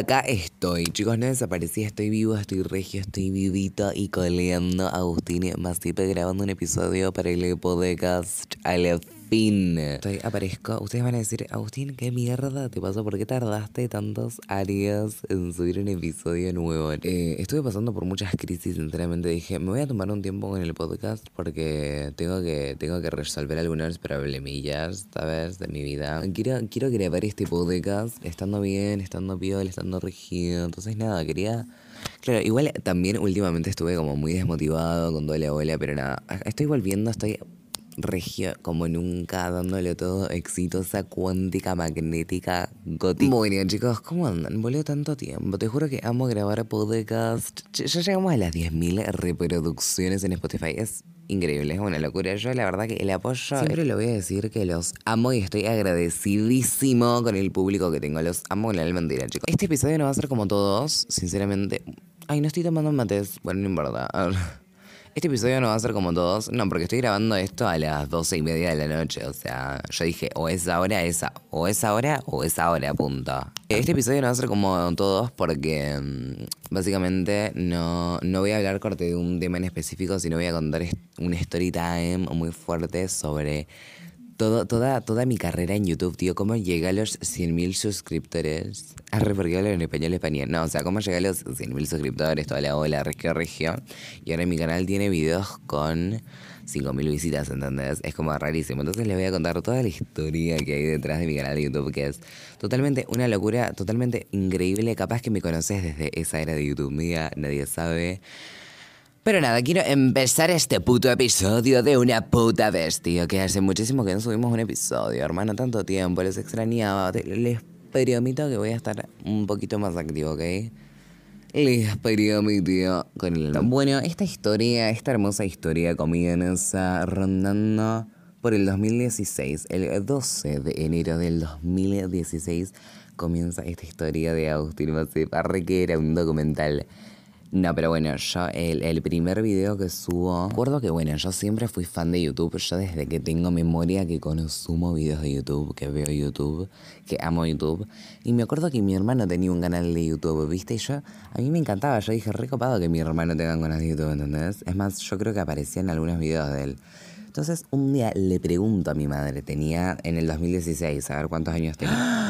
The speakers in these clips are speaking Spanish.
Acá estoy, chicos, no desaparecí, estoy vivo, estoy regio, estoy vivito y coleando. Agustín Masipe grabando un episodio para el podcast al fin. Estoy, aparezco, ustedes van a decir, Agustín, ¿qué mierda te pasó? ¿Por qué tardaste tantos años en subir un episodio nuevo? Eh, estuve pasando por muchas crisis, sinceramente dije, me voy a tomar un tiempo con el podcast porque tengo que, tengo que resolver algunos problemillas, ¿sabes? De mi vida. Quiero, quiero grabar este podcast estando bien, estando piola, estando no regido. Entonces, nada, quería. Claro, igual también últimamente estuve como muy desmotivado con doble abuela, pero nada, estoy volviendo, estoy regio como nunca, dándole todo exitosa, cuántica, magnética, gótica. Bueno, chicos, ¿cómo andan? Volvió tanto tiempo. Te juro que amo grabar podcast. Ya llegamos a las 10.000 reproducciones en Spotify. Es increíble, es una locura. Yo la verdad que el apoyo, siempre le voy a decir que los amo y estoy agradecidísimo con el público que tengo. Los amo con la alma entera, chicos. Este episodio no va a ser como todos, sinceramente. Ay, no estoy tomando mates. Bueno, no importa. Este episodio no va a ser como todos. No, porque estoy grabando esto a las doce y media de la noche. O sea, yo dije, o es ahora, esa, o es ahora, o es ahora, punto. Este episodio no va a ser como todos porque mm, básicamente no, no voy a hablar corte de un tema en específico, sino voy a contar un story muy fuerte sobre todo, toda, toda mi carrera en YouTube, tío. ¿Cómo llegué a los 100.000 suscriptores? Ah, porque en español español. No, o sea, ¿cómo llegué a los 100.000 suscriptores? Toda la ola, regio, regio. Y ahora mi canal tiene videos con 5.000 visitas, ¿entendés? Es como rarísimo. Entonces les voy a contar toda la historia que hay detrás de mi canal de YouTube, que es totalmente una locura, totalmente increíble. Capaz que me conoces desde esa era de YouTube mía, nadie sabe. Pero nada, quiero empezar este puto episodio de una puta vez, tío. Que hace muchísimo que no subimos un episodio, hermano. Tanto tiempo, les extrañaba. Les prometo que voy a estar un poquito más activo, ¿ok? Les tío con el... Bueno, esta historia, esta hermosa historia comienza rondando por el 2016. El 12 de enero del 2016 comienza esta historia de Agustín Maceparre, que era un documental no, pero bueno, yo el, primer video que subo, recuerdo que bueno, yo siempre fui fan de YouTube, yo desde que tengo memoria que consumo videos de YouTube, que veo YouTube, que amo YouTube, y me acuerdo que mi hermano tenía un canal de YouTube, ¿viste? Y yo, a mí me encantaba, yo dije, recopado que mi hermano tenga un canal de YouTube, ¿entendés? Es más, yo creo que aparecía en algunos videos de él. Entonces, un día le pregunto a mi madre, tenía en el 2016, a ver cuántos años tenía.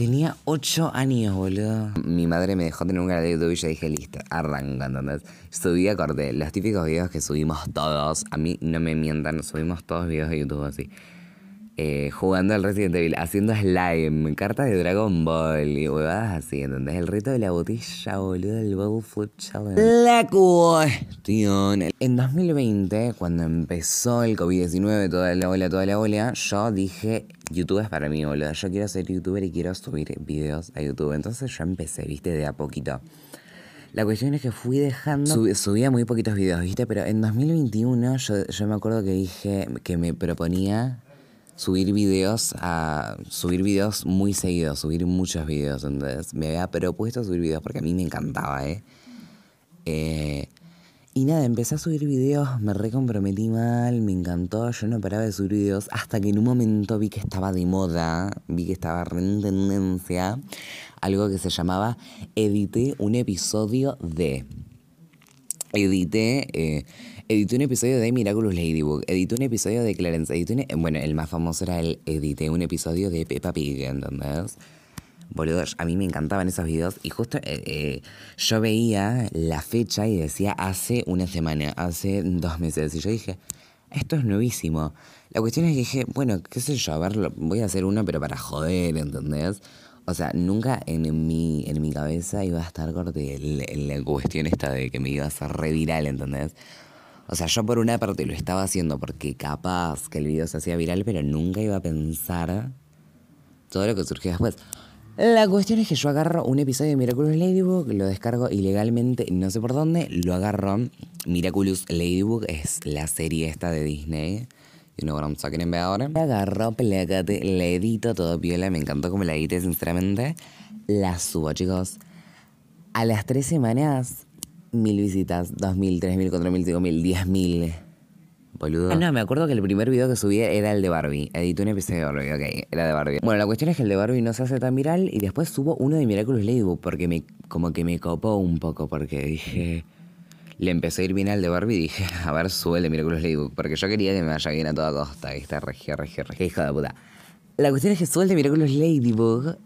Tenía ocho años, boludo. Mi madre me dejó tener un canal de YouTube y yo dije, listo, arranca, ¿entendés? Subí, corte los típicos videos que subimos todos. A mí no me mientan, subimos todos videos de YouTube así. Eh, jugando al Resident Evil, haciendo slime, cartas de Dragon Ball y huevadas así, ¿entendés? El reto de la botella, boludo, el Bubble Flip Challenge. La cuestión. En 2020, cuando empezó el COVID-19, toda la ola, toda la ola, yo dije, YouTube es para mí, boludo. Yo quiero ser youtuber y quiero subir videos a YouTube. Entonces yo empecé, viste, de a poquito. La cuestión es que fui dejando. subía muy poquitos videos, ¿viste? Pero en 2021 yo, yo me acuerdo que dije que me proponía subir videos a subir videos muy seguidos, subir muchos videos, entonces me había propuesto subir videos porque a mí me encantaba, ¿eh? eh y nada, empecé a subir videos, me recomprometí mal, me encantó, yo no paraba de subir videos hasta que en un momento vi que estaba de moda, vi que estaba en tendencia algo que se llamaba edité un episodio de edité, eh, edité un episodio de Miraculous Ladybug, edité un episodio de Clarence, edité bueno, el más famoso era el edité un episodio de Peppa Pig, ¿entendés? Boludo, a mí me encantaban esos videos y justo eh, eh, yo veía la fecha y decía hace una semana, hace dos meses. Y yo dije, esto es nuevísimo. La cuestión es que dije, bueno, qué sé yo, a ver, voy a hacer uno, pero para joder, ¿entendés? O sea, nunca en mi, en mi cabeza iba a estar corte la cuestión esta de que me iba a hacer re viral, ¿entendés? O sea, yo por una parte lo estaba haciendo porque capaz que el video se hacía viral, pero nunca iba a pensar todo lo que surgió después. La cuestión es que yo agarro un episodio de Miraculous Ladybug, lo descargo ilegalmente, no sé por dónde, lo agarro. Miraculous Ladybug es la serie esta de Disney. You know what I'm talking about ahora. Agarro, plegate, le edito todo piola. Me encantó como la edité, sinceramente. La subo, chicos. A las tres semanas, mil visitas. Dos mil, tres mil, cuatro mil, cinco mil, diez mil. boludo. Ah, no, me acuerdo que el primer video que subí era el de Barbie. Edité un episodio de Barbie, ok, era de Barbie. Bueno, la cuestión es que el de Barbie no se hace tan viral y después subo uno de Miraculous Ladybug porque me, como que me copó un poco porque dije... Le empecé a ir bien al de Barbie y dije, a ver, sube el de Miraculous Ladybug porque yo quería que me vaya bien a toda costa, ¿viste? Regia, regia, regia, hija de puta. La cuestión es que subo el de Miraculous Ladybug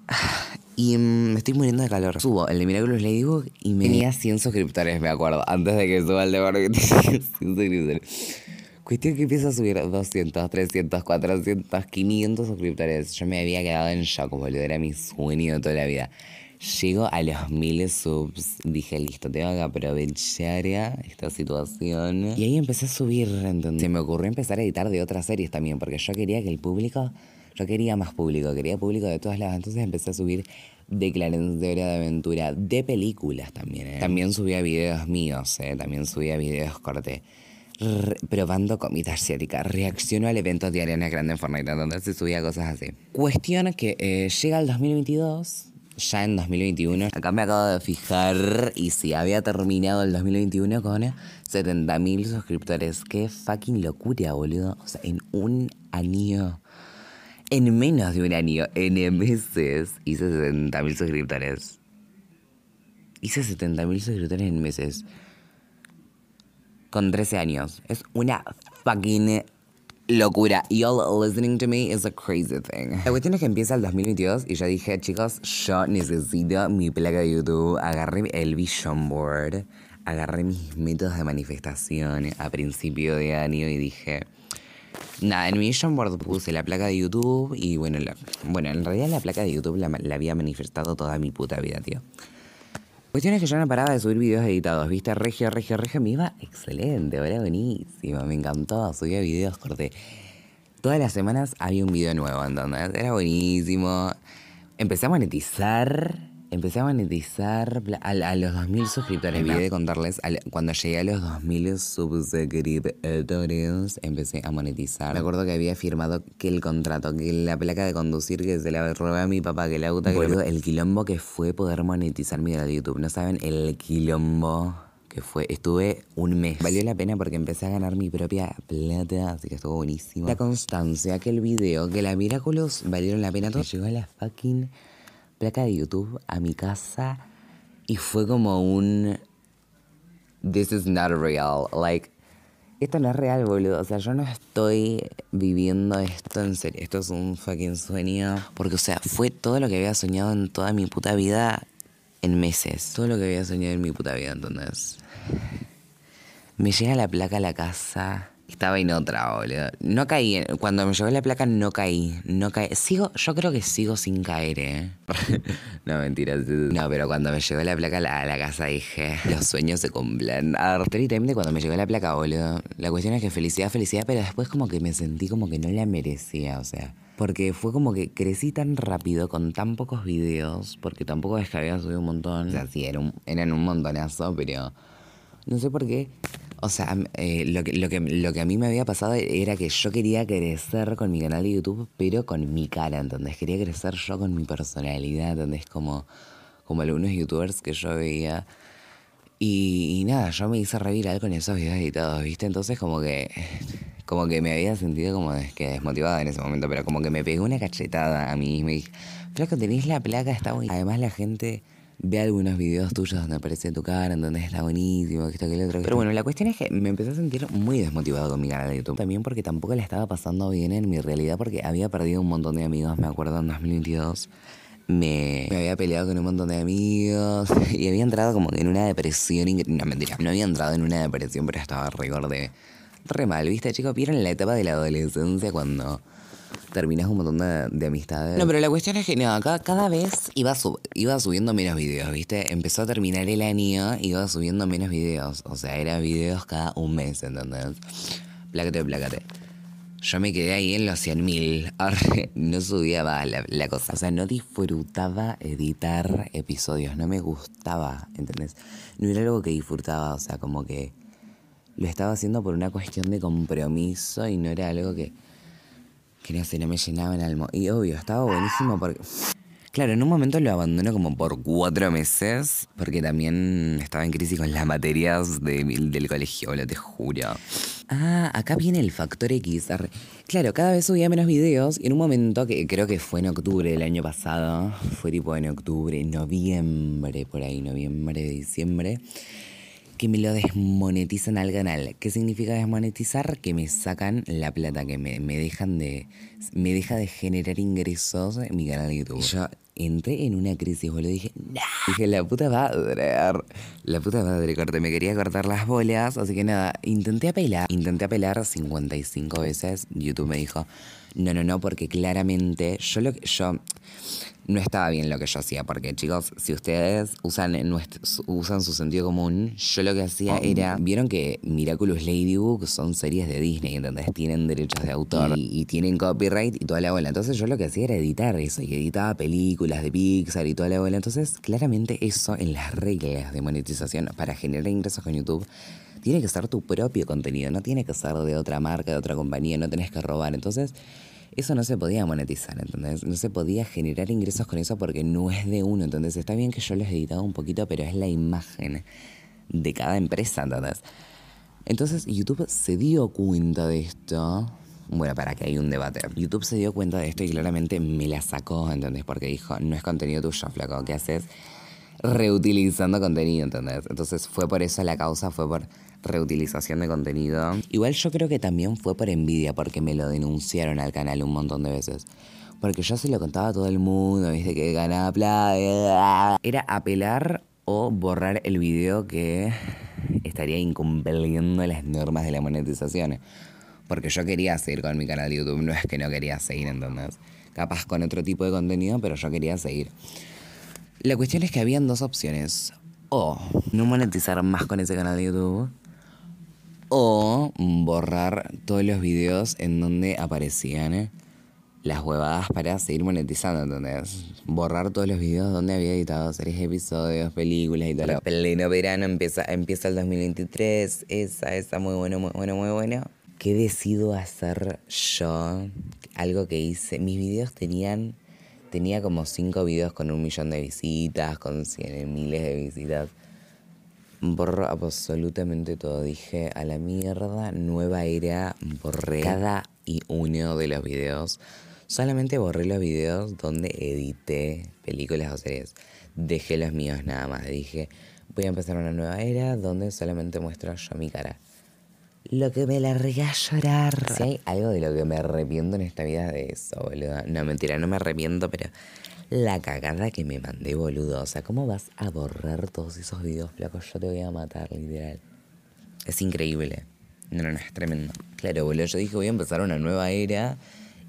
y mm, me estoy muriendo de calor. Subo el de Miraculous Ladybug y me tenía 100 suscriptores, me acuerdo. Antes de que suba el de Barbie tenía 100 suscriptores. Cuestión que empieza a subir 200, 300, 400, 500 suscriptores. Yo me había quedado en shock, boludo. Era mi sueño de toda la vida. Llego a los miles subs. Dije, listo, tengo que aprovechar esta situación. Y ahí empecé a subir, ¿entendés? Se me ocurrió empezar a editar de otras series también, porque yo quería que el público. Yo quería más público, quería público de todas las. Entonces empecé a subir de Clarence de Aventura, de películas también, ¿eh? También subía videos míos, ¿eh? También subía videos corte probando comida asiática. Reaccionó al evento de Ariana Grande en Fortnite, donde se subía cosas así. Cuestión que eh, llega el 2022, ya en 2021. Acá me acabo de fijar y si había terminado el 2021 con 70.000 suscriptores. Qué fucking locura, boludo. O sea, en un año. En menos de un año, en meses, hice 70.000 suscriptores. Hice 70.000 suscriptores en meses con 13 años. Es una fucking locura. Y'all listening to me is a crazy thing. La cuestión es que empieza el 2022 y yo dije, chicos, yo necesito mi placa de YouTube. Agarré el Vision Board, agarré mis métodos de manifestación a principio de año y dije... Nada, en mi Board puse la placa de YouTube y bueno, bueno, en realidad la placa de YouTube la, la había manifestado toda mi puta vida, tío. Cuestión es que yo no paraba de subir videos editados, viste, regio, regio, regio, me iba excelente, era buenísimo, me encantó, subía videos, corté. Todas las semanas había un video nuevo, entonces era buenísimo. Empecé a monetizar Empecé a monetizar a, los 2.000 suscriptores. Olvidé de contarles, cuando llegué a los 2.000 suscriptores, empecé a monetizar. Me acuerdo que había firmado que el contrato, que la placa de conducir que se la robé a mi papá, que la auto, que el quilombo que fue poder monetizar mi canal de YouTube. No saben el quilombo que fue. Estuve un mes. Valió la pena porque empecé a ganar mi propia plata, así que estuvo buenísimo. La constancia, que el video, que la Miraculous valieron la pena. Todo llegó a la fucking placa de YouTube a mi casa y fue como un... This is not real. Like, esto no es real, boludo. O sea, yo no estoy viviendo esto en serio. Esto es un fucking sueño. Porque, o sea, fue todo lo que había soñado en toda mi puta vida en meses. Todo lo que había soñado en mi puta vida, entonces. Me llega la placa a la casa estaba en otra, boludo. No caí. Cuando me llegó la placa no caí. No caí. Sigo, yo creo que sigo sin caer, ¿eh? no, mentira. No, pero cuando me llegó la placa a la, casa dije, los sueños se cumplen. Literalmente cuando me llegó la placa, boludo. La cuestión es que felicidad, felicidad, pero después como que me sentí como que no la merecía, o sea. Porque fue como que crecí tan rápido con tan pocos videos, porque tampoco es que había subido un montón. O sea, sí, era un, eran un montonazo, pero no sé por qué o sea, eh, lo, que, lo, que, lo que a mí me había pasado era que yo quería crecer con mi canal de YouTube, pero con mi cara, ¿entendés? Quería crecer yo con mi personalidad, ¿entendés? Como, como algunos youtubers que yo veía. Y, nada, yo me hice reviral con esos videos editados, ¿viste? Entonces como que como que me había sentido como que desmotivada en ese momento, pero como que me pegó una cachetada a mí y me dije, flaco, tenéis la placa, está muy... Además la gente ve algunos videos tuyos donde aparece tu cara, en donde está buenísimo, que esto, que lo otro. Pero bueno, la cuestión es que me empecé a sentir muy desmotivado con mi canal de YouTube. También porque tampoco le estaba pasando bien en mi realidad, porque había perdido un montón de amigos, me acuerdo, en 2022. Me, me, había peleado con un montón de amigos y había entrado como en una depresión. No, mentira, no había entrado en una depresión, pero estaba re de re mal, ¿viste, chicos? ¿Vieron la etapa de la adolescencia cuando terminas un montón de, amistades. No, pero la cuestión es que no, cada, vez iba, iba subiendo menos videos, ¿viste? Empezó a terminar el año iba subiendo menos videos. O sea, era videos cada un mes, ¿entendés? Plácate, plácate. Yo me quedé ahí en los 100.000. No subía más la, la, cosa. O sea, no disfrutaba editar episodios. No me gustaba, ¿entendés? No era algo que disfrutaba. O sea, como que lo estaba haciendo por una cuestión de compromiso y no era algo que que no sé, no me llenaba el alma. Y obvio, estaba buenísimo porque Claro, en un momento lo abandono como por cuatro meses, porque también estaba en crisis con las materias de- del colegio, lo te juro. Ah, acá viene el factor X. Claro, cada vez subía menos videos y en un momento que creo que fue en octubre del año pasado, fue tipo en octubre, noviembre, por ahí, noviembre, diciembre, que me lo desmonetizan al canal. ¿Qué significa desmonetizar? Que me sacan la plata, que me, me dejan de. me deja de generar ingresos en mi canal de YouTube. Yo entré en una crisis, boludo. Dije, "Nah". Dije, la puta madre. La puta madre, corte. Me quería cortar las bolas. Así que nada, intenté apelar. Intenté apelar 55 veces. YouTube me dijo, no, no, no, porque claramente yo lo que. Yo no estaba bien lo que yo hacía, porque chicos, si ustedes usan, nuestro- usan su sentido común, yo lo que hacía era, vieron que Miraculous Ladybug son series de Disney, ¿entendés? Tienen derechos de autor y, y tienen copyright y toda la bola. Entonces yo lo que hacía era editar eso y editaba películas de Pixar y toda la bola. Entonces claramente eso en las reglas de monetización para generar ingresos con YouTube tiene que ser tu propio contenido, no tiene que ser de otra marca, de otra compañía, no tenés que robar. Entonces, eso no se podía monetizar, ¿entendés? No se podía generar ingresos con eso porque no es de uno, entonces está bien que yo los he editado un poquito, pero es la imagen de cada empresa, ¿entendés? Entonces YouTube se dio cuenta de esto. Bueno, para que hay un debate. YouTube se dio cuenta de esto y claramente me la sacó, ¿entendés? Porque dijo, no es contenido tuyo, flaco, ¿qué haces? Reutilizando contenido, ¿entendés? Entonces fue por eso la causa, fue por reutilización de contenido. Igual yo creo que también fue por envidia, porque me lo denunciaron al canal un montón de veces. Porque yo se lo contaba a todo el mundo, viste que ganaba plata. Era apelar o borrar el video que estaría incumpliendo las normas de la monetización. Porque yo quería seguir con mi canal de YouTube, no es que no quería seguir, ¿entendés? Capaz con otro tipo de contenido, pero yo quería seguir. La cuestión es que habían dos opciones. O no monetizar más con ese canal de YouTube. O borrar todos los videos en donde aparecían eh, las huevadas para seguir monetizando, ¿entendés? Borrar todos los videos donde había editado series, episodios, películas y tal. Pleno verano empieza, empieza el 2023. Esa, esa, muy bueno, muy bueno, muy bueno. ¿Qué decido hacer yo? Algo que hice. Mis videos tenían. Tenía como cinco videos con un millón de visitas, con cien, miles de visitas. Borro absolutamente todo. Dije a la mierda, nueva era, borré cada y uno de los videos. Solamente borré los videos donde edité películas o series. Dejé los míos nada más. Dije, voy a empezar una nueva era donde solamente muestro yo mi cara. Lo que me largué a llorar. Si hay algo de lo que me arrepiento en esta vida de eso, boludo. No, mentira, no me arrepiento, pero la cagada que me mandé, boludo. O sea, ¿cómo vas a borrar todos esos videos, flaco? Yo te voy a matar, literal. Es increíble. No, no, no, es tremendo. Claro, boludo, yo dije, voy a empezar una nueva era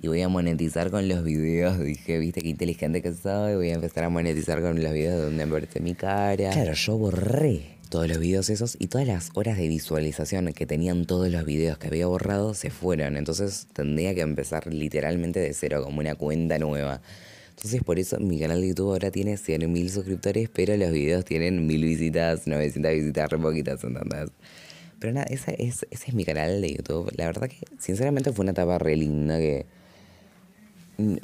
y voy a monetizar con los videos. Dije, viste qué inteligente que soy. Voy a empezar a monetizar con los videos donde aparece mi cara. Claro, yo borré todos los videos esos y todas las horas de visualización que tenían todos los videos que había borrado se fueron. Entonces tendría que empezar literalmente de cero, como una cuenta nueva. Entonces por eso mi canal de YouTube ahora tiene 100.000 suscriptores, pero los videos tienen 1000 visitas, 900 visitas, re poquitas, ¿entendés? Pero nada, esa es, ese es mi canal de YouTube. La verdad que sinceramente fue una etapa re linda que... mm,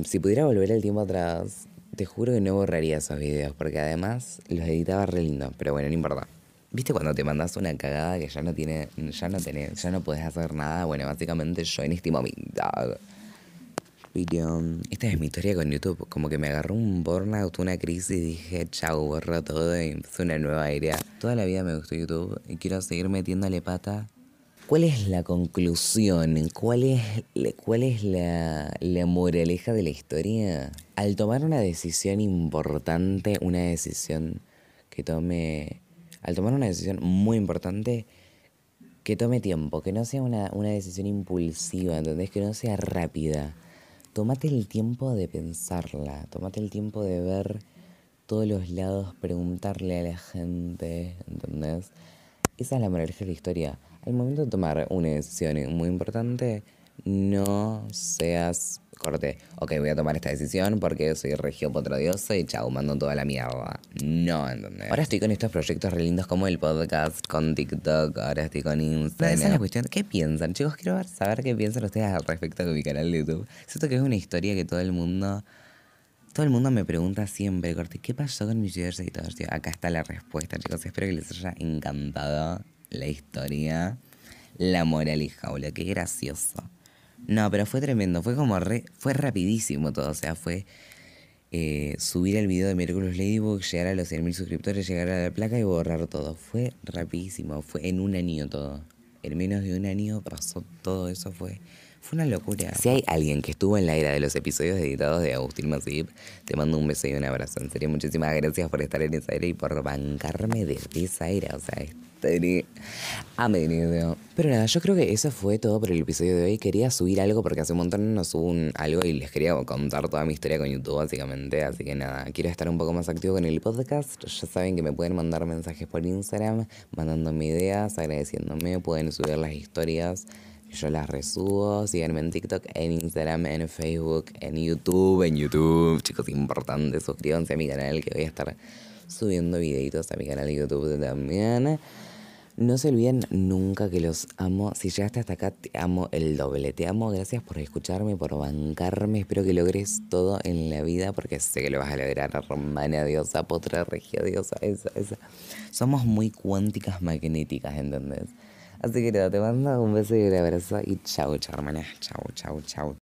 mm, si pudiera volver el tiempo atrás, te juro que no borraría esos videos, porque además los editaba re lindo, pero bueno, no importa. ¿Viste cuando te mandas una cagada que ya no tiene, ya no tenés, ya no podés hacer nada? Bueno, básicamente yo en este momento. Video. Esta es mi historia con YouTube. Como que me agarró un burnout, una crisis y dije, chau, borro todo y empecé una nueva era. Toda la vida me gustó YouTube y quiero seguir metiéndole pata. ¿Cuál es la conclusión? ¿Cuál es, cuál es la moraleja de la historia? Al tomar una decisión importante, una decisión que tome... Al tomar una decisión muy importante, que tome tiempo, que no sea una, una decisión impulsiva, ¿entendés? Que no sea rápida. Tómate el tiempo de pensarla, tómate el tiempo de ver todos los lados, preguntarle a la gente, ¿entendés? Esa es la moraleja de la historia. Al momento de tomar una decisión muy importante, no seas corte. Ok, voy a tomar esta decisión porque soy regio potrodioso y chau, mando toda la mierda. No, ¿entendés? Ahora estoy con estos proyectos re lindos como el podcast, con TikTok, ahora estoy con Instagram. Esa es la cuestión. ¿Qué piensan? Chicos, quiero saber qué piensan ustedes al respecto de mi canal de YouTube. Siento que es una historia que todo el mundo Todo el mundo me pregunta siempre, corte, ¿qué pasó con mis videos editados? Tío, acá está la respuesta, chicos. Espero que les haya encantado la historia, la moral y jaula. Qué gracioso. No, pero fue tremendo. Fue como re, fue rapidísimo todo. O sea, fue eh, subir el video de Miércoles Ladybug, llegar a los 100.000 suscriptores, llegar a la placa y borrar todo. Fue rapidísimo. Fue en un año todo. En menos de un año pasó todo eso. Fue fue una locura. Si hay alguien que estuvo en la era de los episodios editados de Agustín Masip, te mando un beso y un abrazo. En serio, muchísimas gracias por estar en esa era y por bancarme desde esa era. O sea, estaré a menudo. Pero nada, yo creo que eso fue todo por el episodio de hoy. Quería subir algo porque hace un montón no subo un, algo y les quería contar toda mi historia con YouTube, básicamente. Así que nada, quiero estar un poco más activo con el podcast. Ya saben que me pueden mandar mensajes por Instagram, mandándome ideas, agradeciéndome. Pueden subir las historias yo las resubo. Síganme en TikTok, en Instagram, en Facebook, en YouTube, en YouTube. Chicos, importante, suscríbanse a mi canal que voy a estar subiendo videitos a mi canal de YouTube también. No se olviden nunca que los amo. Si llegaste hasta acá, te amo el doble. Te amo. Gracias por escucharme, por bancarme. Espero que logres todo en la vida porque sé que lo vas a lograr. Romana diosa, potra regia diosa, esa, esa. Somos muy cuánticas magnéticas, ¿entendés? Así que nada, te mando un beso y un abrazo y chau, chau, hermana. Chau, chau, chau.